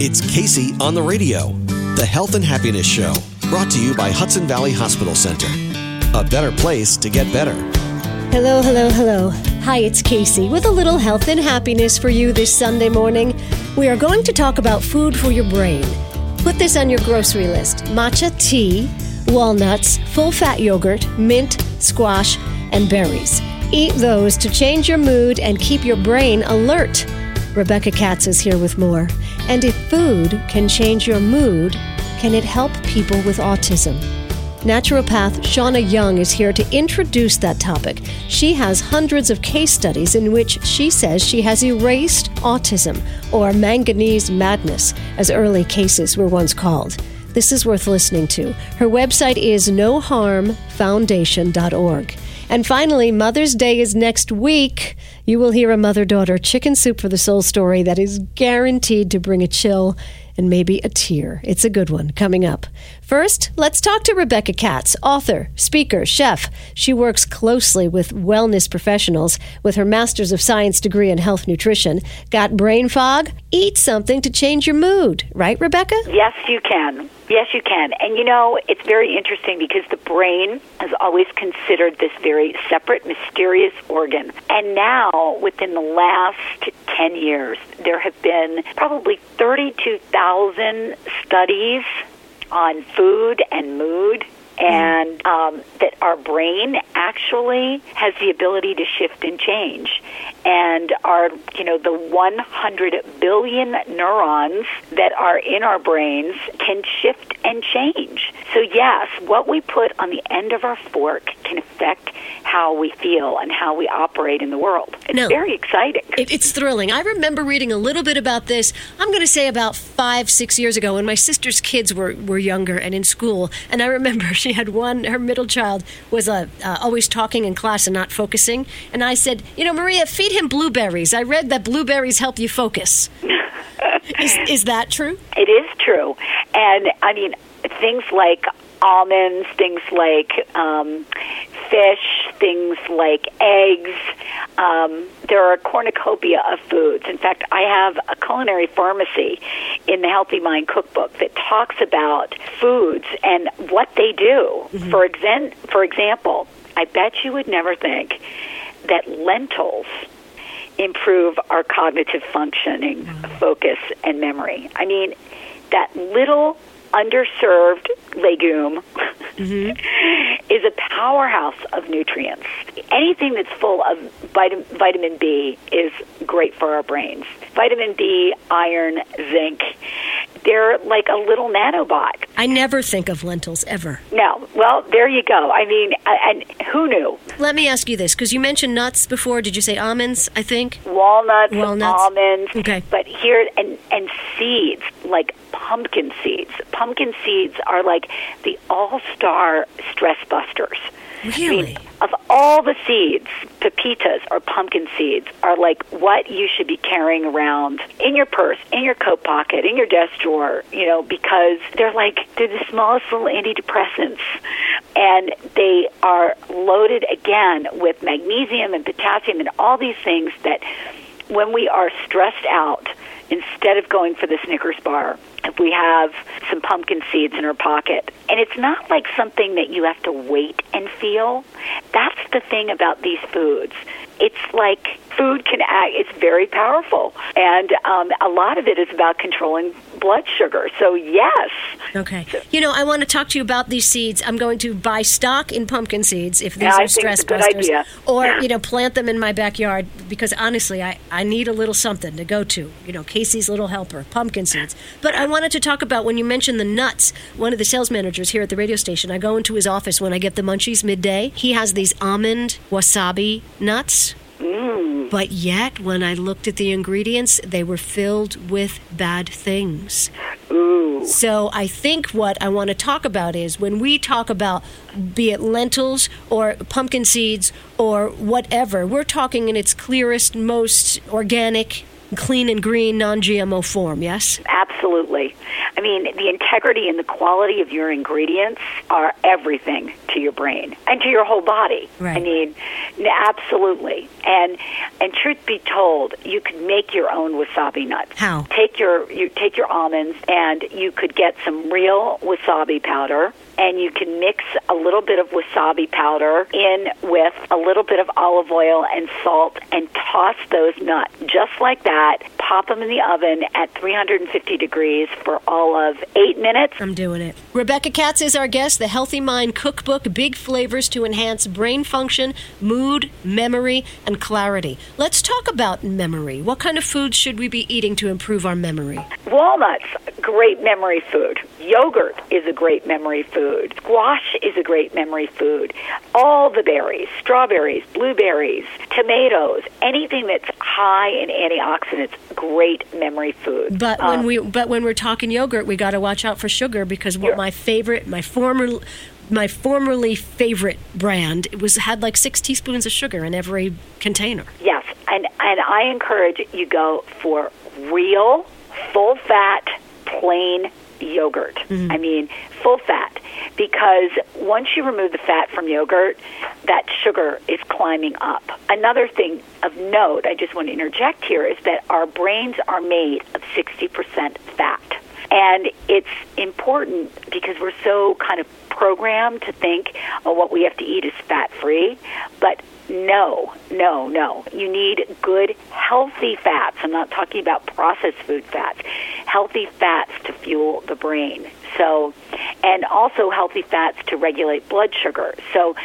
It's Kacey on the radio, the Health and Happiness Show, brought to you by Hudson Valley Hospital Center. A better place to get better. Hello, hello, hello. Hi, it's Kacey with a little health and happiness for you this Sunday morning. We are going to talk about food for your brain. Put this on your grocery list matcha tea, walnuts, full fat yogurt, mint, squash, and berries. Eat those to change your mood and keep your brain alert. Rebecca Katz is here with more. And if food can change your mood, can it help people with autism? Naturopath Shauna Young is here to introduce that topic. She has hundreds of case studies in which she says she has erased autism, or manganese madness, as early cases were once called. This is worth listening to. Her website is noharmfoundation.org. And finally, Mother's Day is next week. You will hear a mother daughter chicken soup for the soul story that is guaranteed to bring a chill and maybe a tear. It's a good one coming up. First, let's talk to Rebecca Katz, author, speaker, chef. She works closely with wellness professionals with her Master's of Science degree in health nutrition. Got brain fog? Eat something to change your mood, right, Rebecca? Yes, you can. Yes, you can. And you know, it's very interesting because the brain has always considered this very separate, mysterious organ. And now, within the last 10 years, there have been probably 32,000 studies on food and mood our brain actually has the ability to shift and change. And our, you know, the 100 billion neurons that are in our brains can shift and change. So, yes, what we put on the end of our fork can affect how we feel and how we operate in the world. It's No. very exciting. It, it's thrilling. I remember reading a little bit about this. I'm going to say about five, six years ago when my sister's kids were, were younger and in school. And I remember she had one, her middle child was uh, uh, always talking in class and not focusing. And I said, You know, Maria, feed him blueberries. I read that blueberries help you focus. is, is that true? It is true. And I mean, things like almonds, things like um, fish, things like eggs. Um, there are a cornucopia of foods. In fact, I have a culinary pharmacy in the Healthy Mind cookbook that talks about foods and what they do. For, exen- for example, I bet you would never think that lentils improve our cognitive functioning, focus, and memory. I mean, that little underserved legume mm-hmm. is a powerhouse of nutrients. Anything that's full of vitamin, vitamin B is great for our brains. Vitamin B, iron, zinc, they're like a little nanobot. I never think of lentils ever. No, well, there you go. I mean, and who knew? Let me ask you this because you mentioned nuts before. Did you say almonds? I think. walnuts, Walnuts. almonds. Okay. But here and and seeds like pumpkin seeds. Pumpkin seeds are like the all-star stress busters. I Really? mean, of all the seeds, pepitas or pumpkin seeds are like what you should be carrying around in your purse, in your coat pocket, in your desk drawer, you know, because they're like they're the smallest little antidepressants. And they are loaded again with magnesium and potassium and all these things that when we are stressed out, instead of going for the Snickers bar, if we have some pumpkin seeds in our pocket, and it's not like something that you have to wait and feel. That's the thing about these foods. It's like food can act, it's very powerful. And um, a lot of it is about controlling blood sugar. So, yes. Okay. You know, I want to talk to you about these seeds. I'm going to buy stock in pumpkin seeds if these Yeah, I are think stress it's a good busters, idea. or Yeah. you know, plant them in my backyard because honestly, I I need a little something to go to. You know, Kacey's little helper, pumpkin seeds. But I wanted to talk about when you mentioned the nuts. One of the sales managers here at the radio station, I go into his office when I get the munchies midday. He has these almond wasabi nuts. Mm. But yet, when I looked at the ingredients, they were filled with bad things. Ooh. So I think what I want to talk about is when we talk about be it lentils or pumpkin seeds or whatever, we're talking in its clearest, most organic clean and green, non GMO form, yes? Absolutely. I mean, the integrity and the quality of your ingredients are everything to your brain and to your whole body. Right. I mean, absolutely. And and truth be told, you could make your own wasabi nuts. How? Take your you take your almonds and you could get some real wasabi powder and you can mix a little bit of wasabi powder in with a little bit of olive oil and salt and toss those nuts just like that. Pop them in the oven at 350 degrees for all of eight minutes. I'm doing it. Rebecca Katz is our guest, the Healthy Mind Cookbook Big Flavors to Enhance Brain Function, Mood, Memory, and Clarity. Let's talk about memory. What kind of foods should we be eating to improve our memory? Walnuts, great memory food. Yogurt is a great memory food. Squash is a great memory food. All the berries, strawberries, blueberries, tomatoes, anything that's high in antioxidants, great memory food. But when Um, we but when we're talking yogurt, we got to watch out for sugar because what my favorite, my former my formerly favorite brand it was had like 6 teaspoons of sugar in every container. Yes, and and I encourage you go for real, full fat, plain yogurt. Mm-hmm. I mean, full fat because once you remove the fat from yogurt, that sugar is climbing up. Another thing of note, I just want to interject here is that our brains are made of 60% fat. And it's important because we're so kind of programmed to think, oh, what we have to eat is fat free. But no, no, no. You need good, healthy fats. I'm not talking about processed food fats. Healthy fats to fuel the brain. So, and also healthy fats to regulate blood sugar. So,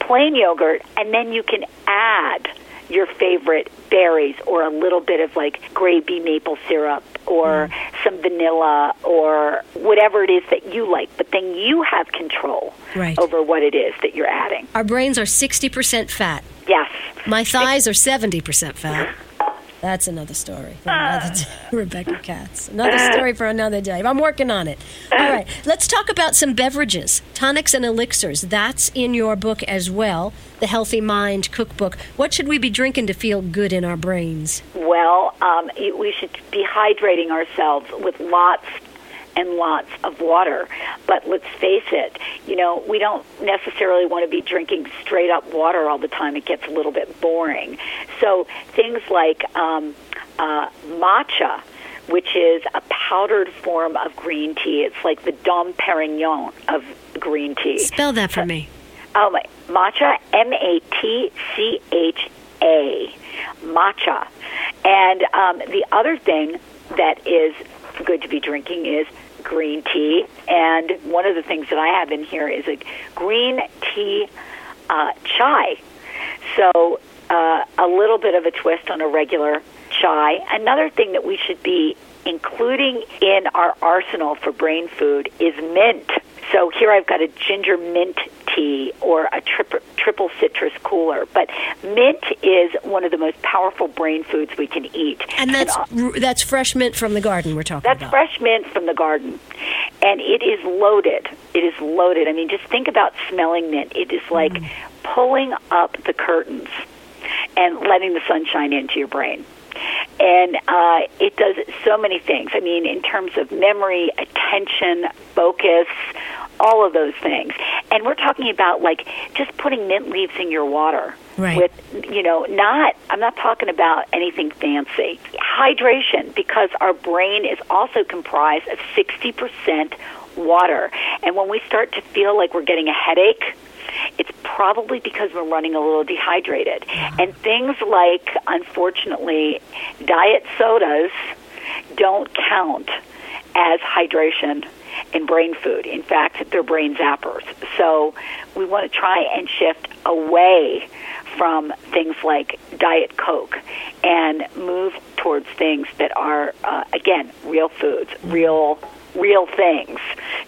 plain yogurt, and then you can add your favorite berries or a little bit of like gravy maple syrup or mm. some vanilla or whatever it is that you like. But then you have control Right. over what it is that you're adding. Our brains are 60% fat. Yes. My thighs are 70% fat. That's another story for another day. Rebecca Katz. Another story for another day. I'm working on it. All right, let's talk about some beverages, tonics and elixirs. That's in your book as well, the Healthy Mind Cookbook. What should we be drinking to feel good in our brains? Well, um, we should be hydrating ourselves with lots and lots of water. But let's face it, you know, we don't necessarily want to be drinking straight up water all the time. It gets a little bit boring. So things like um, uh, matcha, which is a powdered form of green tea. It's like the Dom Perignon of green tea. Spell that for me. Oh my, matcha, M A T C H A, matcha. And um, the other thing that is good to be drinking is green tea. And one of the things that I have in here is a green tea uh, chai. So uh, a little bit of a twist on a regular chai. Another thing that we should be including in our arsenal for brain food is mint. So here I've got a ginger mint tea or a triple, triple citrus cooler. But mint is one of the most powerful brain foods we can eat. And that's uh, that's fresh mint from the garden we're talking that's about. fresh mint from the garden. And it is loaded. It is loaded. I mean, just think about smelling mint. It is like pulling up the curtains and letting the sunshine into your brain. And uh, it does so many things. I mean, in terms of memory, attention, focus, all of those things. And we're talking about like just putting mint leaves in your water Right. with you know not i'm not talking about anything fancy hydration because our brain is also comprised of 60% water and when we start to feel like we're getting a headache it's probably because we're running a little dehydrated and things like unfortunately diet sodas don't count as hydration in brain food. In fact, they're brain zappers. So we want to try and shift away from things like Diet Coke and move towards things that are, uh, again, real foods, real real things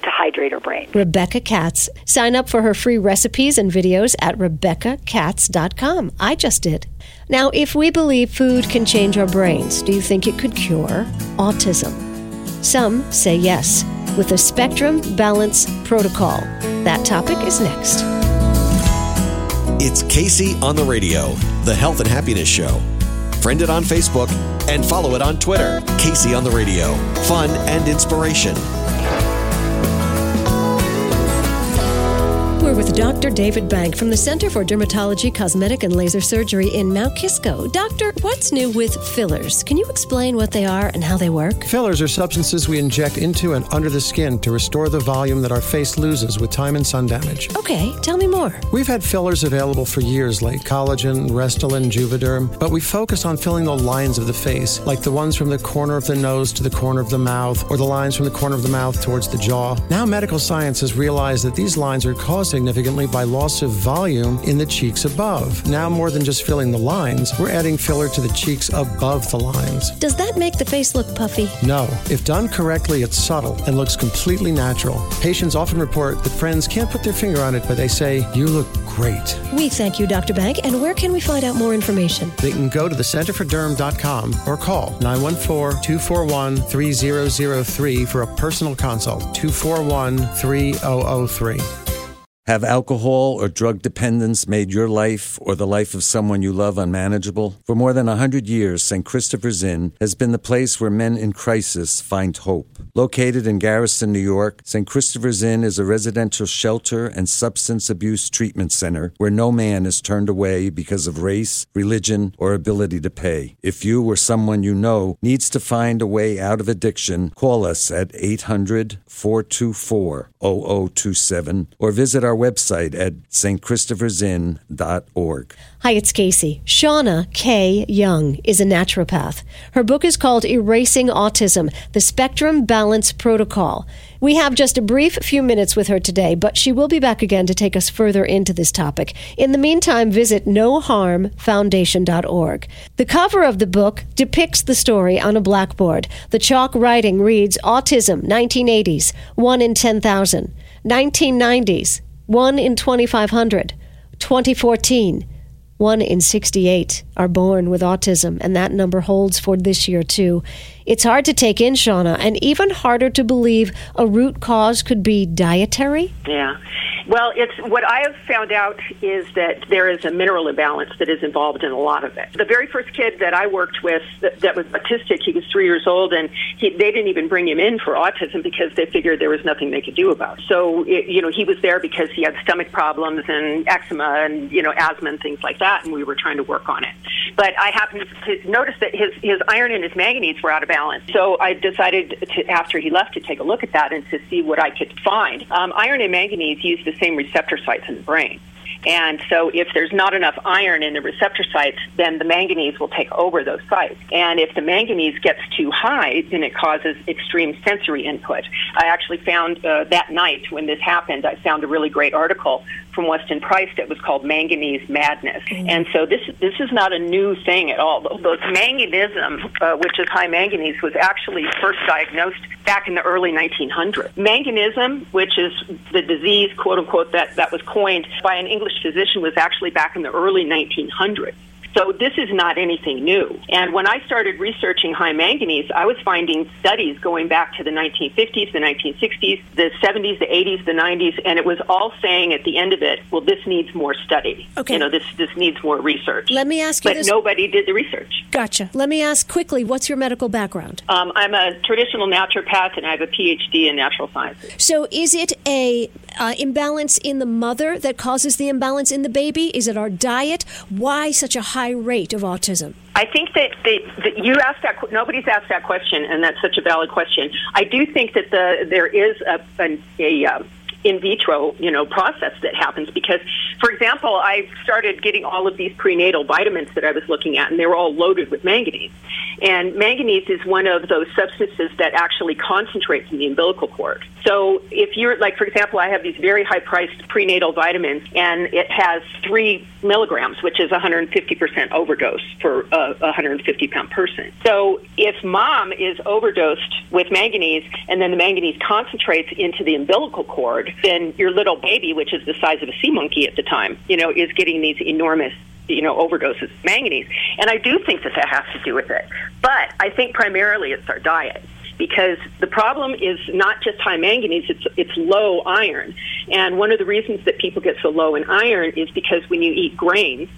to hydrate our brain. Rebecca Katz. Sign up for her free recipes and videos at RebeccaKatz.com. I just did. Now, if we believe food can change our brains, do you think it could cure autism? Some say yes, with a Spectrum Balance Protocol. That topic is next. It's Kacey on the radio, the Health and Happiness Show. Friend it on Facebook and follow it on Twitter. Kacey on the Radio. Fun and inspiration. With Dr. David Bank from the Center for Dermatology, Cosmetic, and Laser Surgery in Mount Kisco. Doctor, what's new with fillers? Can you explain what they are and how they work? Fillers are substances we inject into and under the skin to restore the volume that our face loses with time and sun damage. Okay, tell me more. We've had fillers available for years like collagen, Restylane, Juvederm, but we focus on filling the lines of the face, like the ones from the corner of the nose to the corner of the mouth, or the lines from the corner of the mouth towards the jaw. Now medical science has realized that these lines are caused significantly by loss of volume in the cheeks above. Now, more than just filling the lines, we're adding filler to the cheeks above the lines. Does that make the face look puffy? No. If done correctly, it's subtle and looks completely natural. Patients often report that friends can't put their finger on it, but they say, You look great. We thank you, Dr. Bank. And where can we find out more information? They can go to thecenterforderm.com or call 914 241 3003 for a personal consult. 241 3003. Have alcohol or drug dependence made your life or the life of someone you love unmanageable? For more than a 100 years, St. Christopher's Inn has been the place where men in crisis find hope. Located in Garrison, New York, St. Christopher's Inn is a residential shelter and substance abuse treatment center where no man is turned away because of race, religion, or ability to pay. If you or someone you know needs to find a way out of addiction, call us at 800 424 0027 or visit our website at stchristophersinn.org. Hi, it's Kacey. Shauna K. Young is a naturopath. Her book is called Erasing Autism The Spectrum Balance Protocol. We have just a brief few minutes with her today, but she will be back again to take us further into this topic. In the meantime, visit noharmfoundation.org. The cover of the book depicts the story on a blackboard. The chalk writing reads Autism, 1980s, 1 in 10,000. 1990s, 1 in 2,500. 2014, 1 in 68 are born with autism, and that number holds for this year, too. It's hard to take in, Shauna, and even harder to believe a root cause could be dietary. Yeah. Well, it's what I have found out is that there is a mineral imbalance that is involved in a lot of it. The very first kid that I worked with that, that was autistic, he was three years old, and he, they didn't even bring him in for autism because they figured there was nothing they could do about it. So, it, you know, he was there because he had stomach problems and eczema and you know asthma and things like that, and we were trying to work on it. But I happened to notice that his his iron and his manganese were out of balance. So I decided to, after he left to take a look at that and to see what I could find. Um, iron and manganese use the same receptor sites in the brain. And so, if there's not enough iron in the receptor sites, then the manganese will take over those sites. And if the manganese gets too high, then it causes extreme sensory input. I actually found uh, that night when this happened, I found a really great article from Weston Price that was called Manganese Madness. Mm-hmm. And so, this this is not a new thing at all. Those manganism, uh, which is high manganese, was actually first diagnosed back in the early 1900s. Manganism, which is the disease, quote unquote, that, that was coined by an English physician, was actually back in the early 1900s. So this is not anything new. And when I started researching high manganese, I was finding studies going back to the 1950s, the 1960s, the 70s, the 80s, the 90s, and it was all saying at the end of it, well, this needs more study. Okay. You know, this this needs more research. Let me ask you but this. nobody did the research. Gotcha. Let me ask quickly what's your medical background? Um, I'm a traditional naturopath, and I have a PhD in natural sciences. So, is it a uh, imbalance in the mother that causes the imbalance in the baby? Is it our diet? Why such a high rate of autism? I think that, they, that you asked that. Nobody's asked that question, and that's such a valid question. I do think that the there is a, a, a uh, in vitro, you know, process that happens because, for example, I started getting all of these prenatal vitamins that I was looking at, and they were all loaded with manganese. And manganese is one of those substances that actually concentrates in the umbilical cord. So if you're, like, for example, I have these very high priced prenatal vitamins, and it has three milligrams, which is 150% overdose for a 150 pound person. So if mom is overdosed with manganese, and then the manganese concentrates into the umbilical cord, then your little baby, which is the size of a sea monkey at the time, you know, is getting these enormous you know overdoses of manganese. And i do think that that has to do with it. But i think primarily it's our diet because the problem is not just high manganese it's it's low iron and one of the reasons that people get so low in iron is because when you eat grains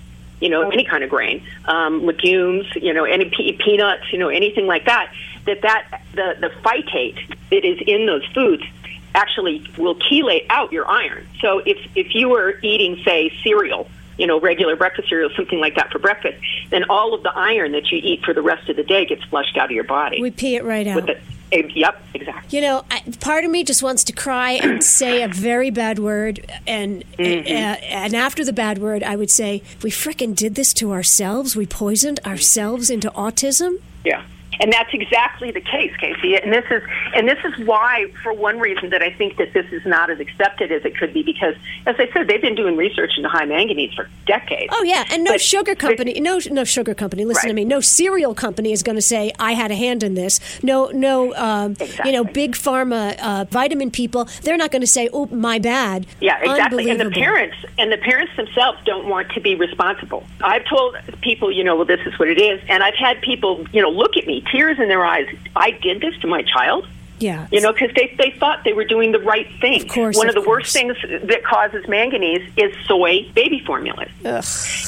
you know, any kind of grain, um, legumes, you know, any pe- peanuts, you know, anything like that, that that the the phytate that is in those foods actually will chelate out your iron. So if if you were eating, say, cereal, you know, regular breakfast cereal, something like that for breakfast, then all of the iron that you eat for the rest of the day gets flushed out of your body. We pee it right out. With the, eh, yep, exactly. You know, I, part of me just wants to cry and say a very bad word, and Mm-hmm. uh, and after the bad word, I would say we frickin' did this to ourselves. We poisoned ourselves into autism. Yeah. And that's exactly the case, Kacey. And this is and this is why, for one reason, that I think that this is not as accepted as it could be, because, as I said, they've been doing research into high manganese for decades. Oh yeah, and no But- sugar company, no no sugar company. Listen to me. No cereal company is going to say I had a hand in this. No no, um, you know, big pharma uh, vitamin people. They're not going to say, "Oh, my bad." Yeah, exactly. And the parents and the parents themselves don't want to be responsible. I've told people, you know, well, this is what it is, and I've had people, you know, look at me, tears in their eyes. I did this to my child. Yeah, You know, because they, they thought they were doing the right thing. Of course, One of of, the worst things that causes manganese is soy baby formulas.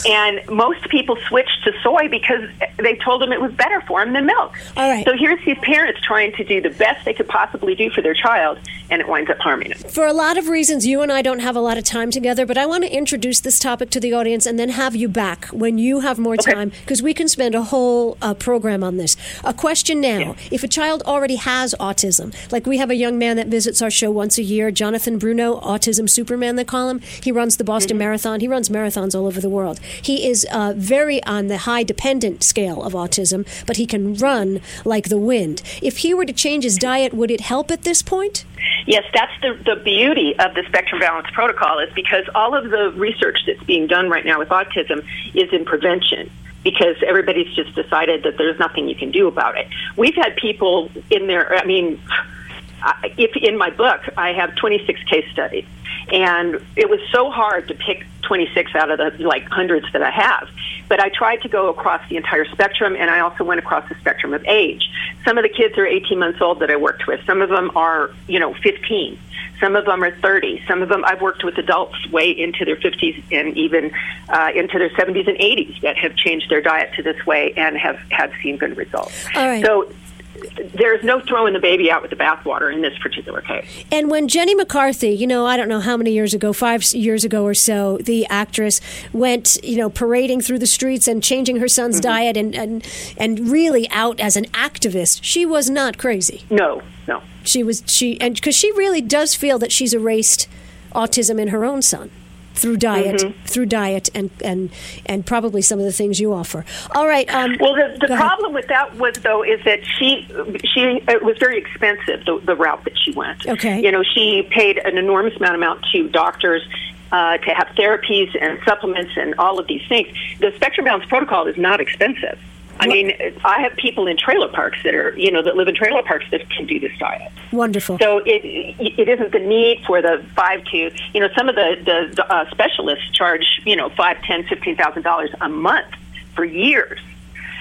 And most people switched to soy because they told them it was better for them than milk. All right. So here's these parents trying to do the best they could possibly do for their child, and it winds up harming them. For a lot of reasons, you and I don't have a lot of time together, but I want to introduce this topic to the audience and then have you back when you have more Okay. time because we can spend a whole uh, program on this. A question now if a child already has autism, like we have a young man that visits our show once a year, Jonathan Bruno, Autism Superman, they call him. He runs the Boston Marathon, he runs marathons all over the world. He is uh, very on the high dependent scale of autism, but he can run like the wind. If he were to change his diet, would it help at this point? Yes, that's the, the beauty of the spectrum balance protocol is because all of the research that's being done right now with autism is in prevention because everybody's just decided that there's nothing you can do about it. We've had people in there, I mean, if in my book I have 26 case studies and it was so hard to pick 26 out of the like hundreds that I have. But I tried to go across the entire spectrum, and I also went across the spectrum of age. Some of the kids are 18 months old that I worked with. Some of them are, you know, 15. Some of them are 30. Some of them I've worked with adults way into their 50s and even uh, into their 70s and 80s that have changed their diet to this way and have had seen good results. All right. So there's no throwing the baby out with the bathwater in this particular case. And when Jenny McCarthy, you know, I don't know how many years ago, five years ago or so, the actress went, you know, parading through the streets and changing her son's diet and, and and really out as an activist. She was not crazy. No, no. She was she and because she really does feel that she's erased autism in her own son through diet, through diet, and and and probably some of the things you offer. All right. Um, Well, the, the go ahead. problem with that was though is that she she it was very expensive the, the route that she went. Okay. you know she paid an enormous amount of amount to doctors. Uh, to have therapies and supplements and all of these things, the spectrum balance protocol is not expensive. I mean, I have people in trailer parks that are, you know, that live in trailer parks that can do this diet. Wonderful. So it it isn't the need for the five to you know some of the the uh, specialists charge you know five ten fifteen thousand dollars a month for years,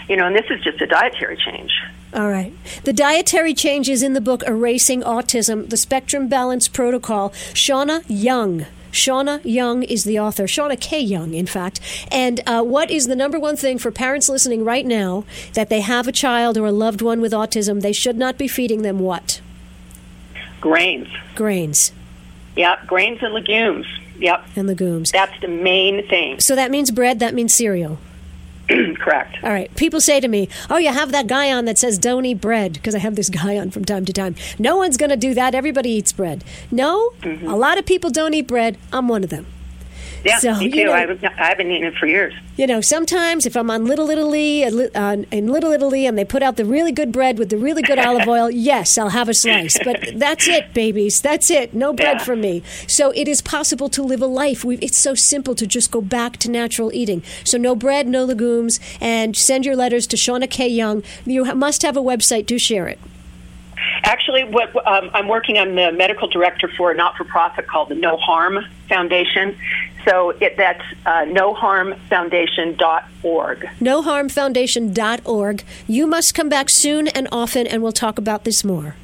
you know, and this is just a dietary change. All right. The dietary changes in the book Erasing Autism, the Spectrum Balance Protocol. Shauna Young. Shauna Young is the author. Shauna K. Young, in fact. And uh, what is the number one thing for parents listening right now that they have a child or a loved one with autism? They should not be feeding them what? Grains, Grains yep, grains and legumes, yep, and legumes. that's the main thing. So that means bread, that means cereal. Correct. All right. People say to me, "Oh, you have that guy on that says don't eat bread," because I have this guy on from time to time. No one's going to do that. Everybody eats bread. No, Mm-hmm. a lot of people don't eat bread. I'm one of them. Yeah, So, me you too. know- I haven't, I haven't eaten it for years. You know, sometimes if I'm on Little Italy, uh, in Little Italy, and they put out the really good bread with the really good olive oil, yes, I'll have a slice. But that's it, babies. That's it. No bread Yeah. for me. So it is possible to live a life. we it's so simple to just go back to natural eating. So no bread, no legumes, and send your letters to Shauna K. Young. You ha- must have a website. Do share it. Actually, what um, I'm working on the medical director for a not-for-profit called the No Harm Foundation. So it, that's uh, noharmfoundation.org. NoHarmFoundation.org. You must come back soon and often, and we'll talk about this more.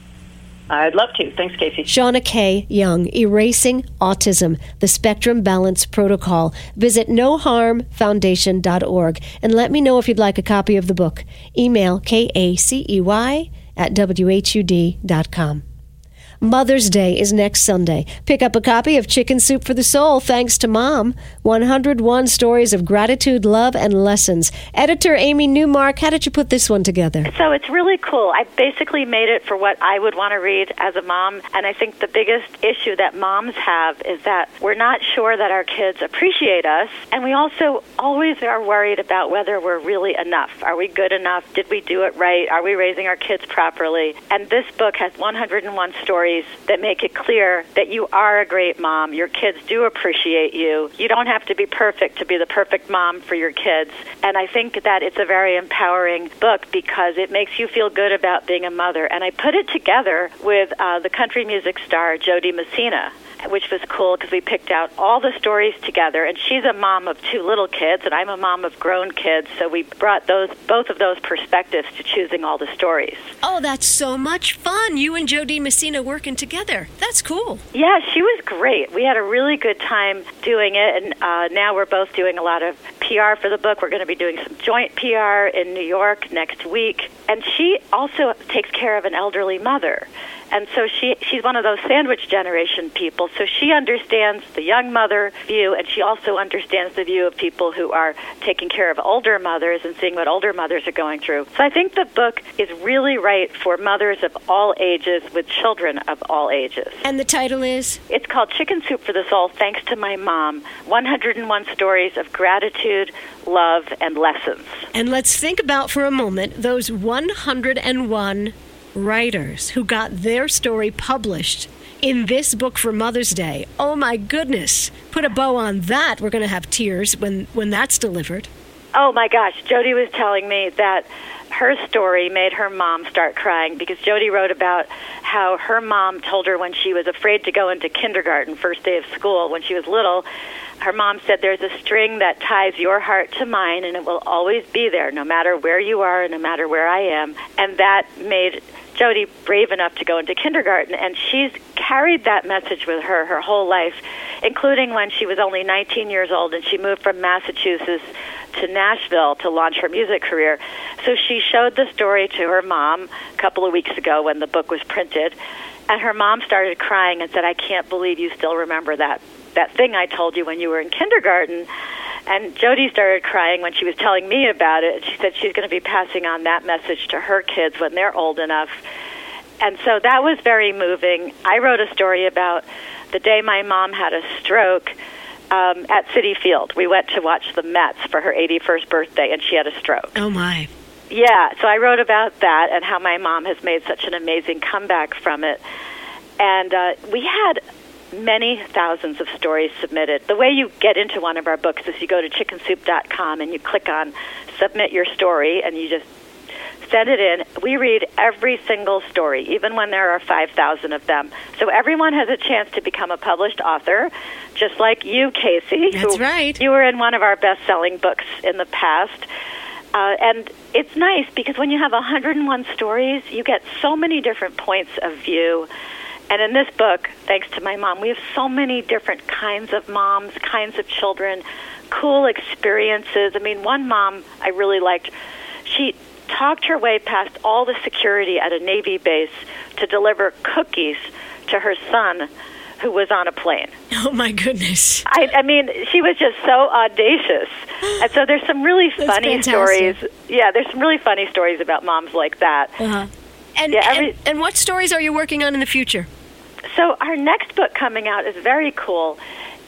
I'd love to. Thanks, Kacey. Shauna K. Young, Erasing Autism, the Spectrum Balance Protocol. Visit noharmfoundation.org and let me know if you'd like a copy of the book. Email kacey at whud.com. Mother's Day is next Sunday. Pick up a copy of Chicken Soup for the Soul, thanks to Mom. 101 Stories of Gratitude, Love, and Lessons. Editor Amy Newmark, how did you put this one together? So it's really cool. I basically made it for what I would want to read as a mom, and I think the biggest issue that moms have is that we're not sure that our kids appreciate us, and we also always are worried about whether we're really enough. Are we good enough? Did we do it right? Are we raising our kids properly? And this book has 101 stories stories that make it clear that you are a great mom. Your kids do appreciate you. You don't have to be perfect to be the perfect mom for your kids. And I think that it's a very empowering book because it makes you feel good about being a mother. And I put it together with uh, the country music star Jo Dee Messina which was cool because we picked out all the stories together. And she's a mom of two little kids, and I'm a mom of grown kids. So we brought those both of those perspectives to choosing all the stories. Oh, that's so much fun! You and Jo Dee Messina working together. That's cool. Yeah, she was great. We had a really good time doing it, and uh, now we're both doing a lot of PR for the book. We're going to be doing some joint PR in New York next week. And she also takes care of an elderly mother and so she she's one of those sandwich generation people. So she understands the young mother view, and she also understands the view of people who are taking care of older mothers and seeing what older mothers are going through. So I think the book is really right for mothers of all ages with children of all ages. And the title is? It's called Chicken Soup for the Soul. Thanks to my mom. 101 stories of gratitude, love, and lessons. And let's think about for a moment those 101 writers who got their story published in this book for Mother's Day. Oh my goodness. Put a bow on that. We're going to have tears when, when that's delivered. Oh my gosh. Jo Dee was telling me that her story made her mom start crying because Jo Dee wrote about how her mom told her when she was afraid to go into kindergarten, first day of school, when she was little, her mom said there's a string that ties your heart to mine and it will always be there no matter where you are and no matter where I am. And that made Jo Dee brave enough to go into kindergarten, and she's carried that message with her her whole life, including when she was only 19 years old and she moved from Massachusetts to Nashville to launch her music career. So she showed the story to her mom a couple of weeks ago when the book was printed, and her mom started crying and said, "I can't believe you still remember that that thing I told you when you were in kindergarten." And Jo Dee started crying when she was telling me about it. She said she's going to be passing on that message to her kids when they're old enough. And so that was very moving. I wrote a story about the day my mom had a stroke um, at Citi Field. We went to watch the Mets for her 81st birthday, and she had a stroke. Oh, my. Yeah, so I wrote about that and how my mom has made such an amazing comeback from it. And uh, we had many thousands of stories submitted. The way you get into one of our books is you go to chickensoup.com and you click on submit your story and you just send it in. We read every single story, even when there are 5,000 of them. So everyone has a chance to become a published author, just like you, Kacey. That's right. You were in one of our best selling books in the past. Uh, and it's nice because when you have 101 stories, you get so many different points of view and in this book, thanks to my mom, we have so many different kinds of moms, kinds of children, cool experiences. I mean, one mom I really liked, she talked her way past all the security at a Navy base to deliver cookies to her son who was on a plane. Oh my goodness! I, I mean, she was just so audacious, and so there's some really funny stories. Yeah, there's some really funny stories about moms like that. Uh-huh. And, yeah, every, and, and what stories are you working on in the future? So, our next book coming out is very cool.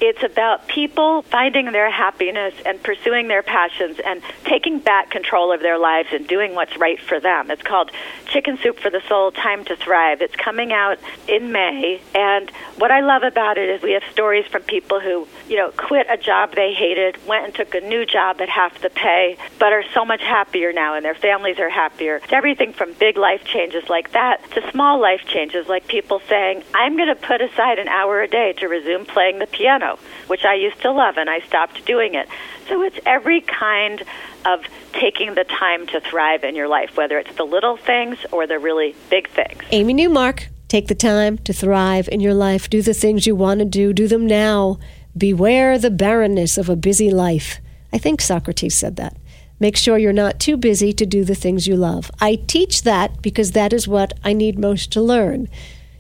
It's about people finding their happiness and pursuing their passions and taking back control of their lives and doing what's right for them. It's called Chicken Soup for the Soul Time to Thrive. It's coming out in May. And what I love about it is we have stories from people who, you know, quit a job they hated, went and took a new job at half the pay, but are so much happier now and their families are happier. It's everything from big life changes like that to small life changes like people saying, I'm going to put aside an hour a day to resume playing the piano which I used to love, and I stopped doing it. So it's every kind of taking the time to thrive in your life, whether it's the little things or the really big things. Amy Newmark Take the time to thrive in your life. Do the things you want to do. Do them now. Beware the barrenness of a busy life. I think Socrates said that. Make sure you're not too busy to do the things you love. I teach that because that is what I need most to learn.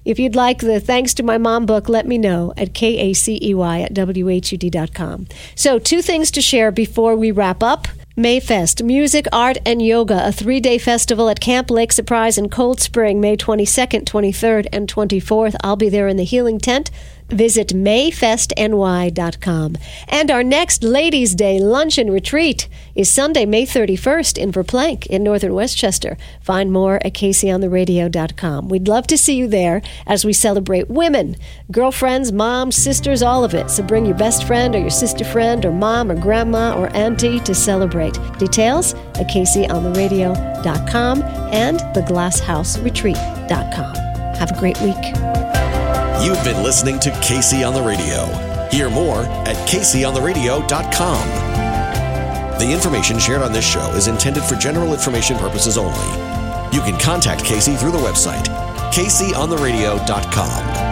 If you'd like the Thanks to My Mom book, let me know at kacey at whud.com. So, two things to share before we wrap up. Mayfest, music, art, and yoga, a three day festival at Camp Lake Surprise in Cold Spring, May 22nd, 23rd, and 24th. I'll be there in the Healing Tent. Visit mayfestny.com. And our next Ladies' Day luncheon retreat is Sunday, May 31st in Verplanck in northern Westchester. Find more at KaceyOnTheRadio.com. We'd love to see you there as we celebrate women, girlfriends, moms, sisters, all of it. So bring your best friend or your sister friend or mom or grandma or auntie to celebrate. Details at KaceyOnTheRadio.com and theglasshouseretreat.com. Have a great week. You've been listening to Kacey on the Radio. Hear more at KaceyOnTheRadio.com. The information shared on this show is intended for general information purposes only. You can contact Kacey through the website, KaceyOnTheRadio.com.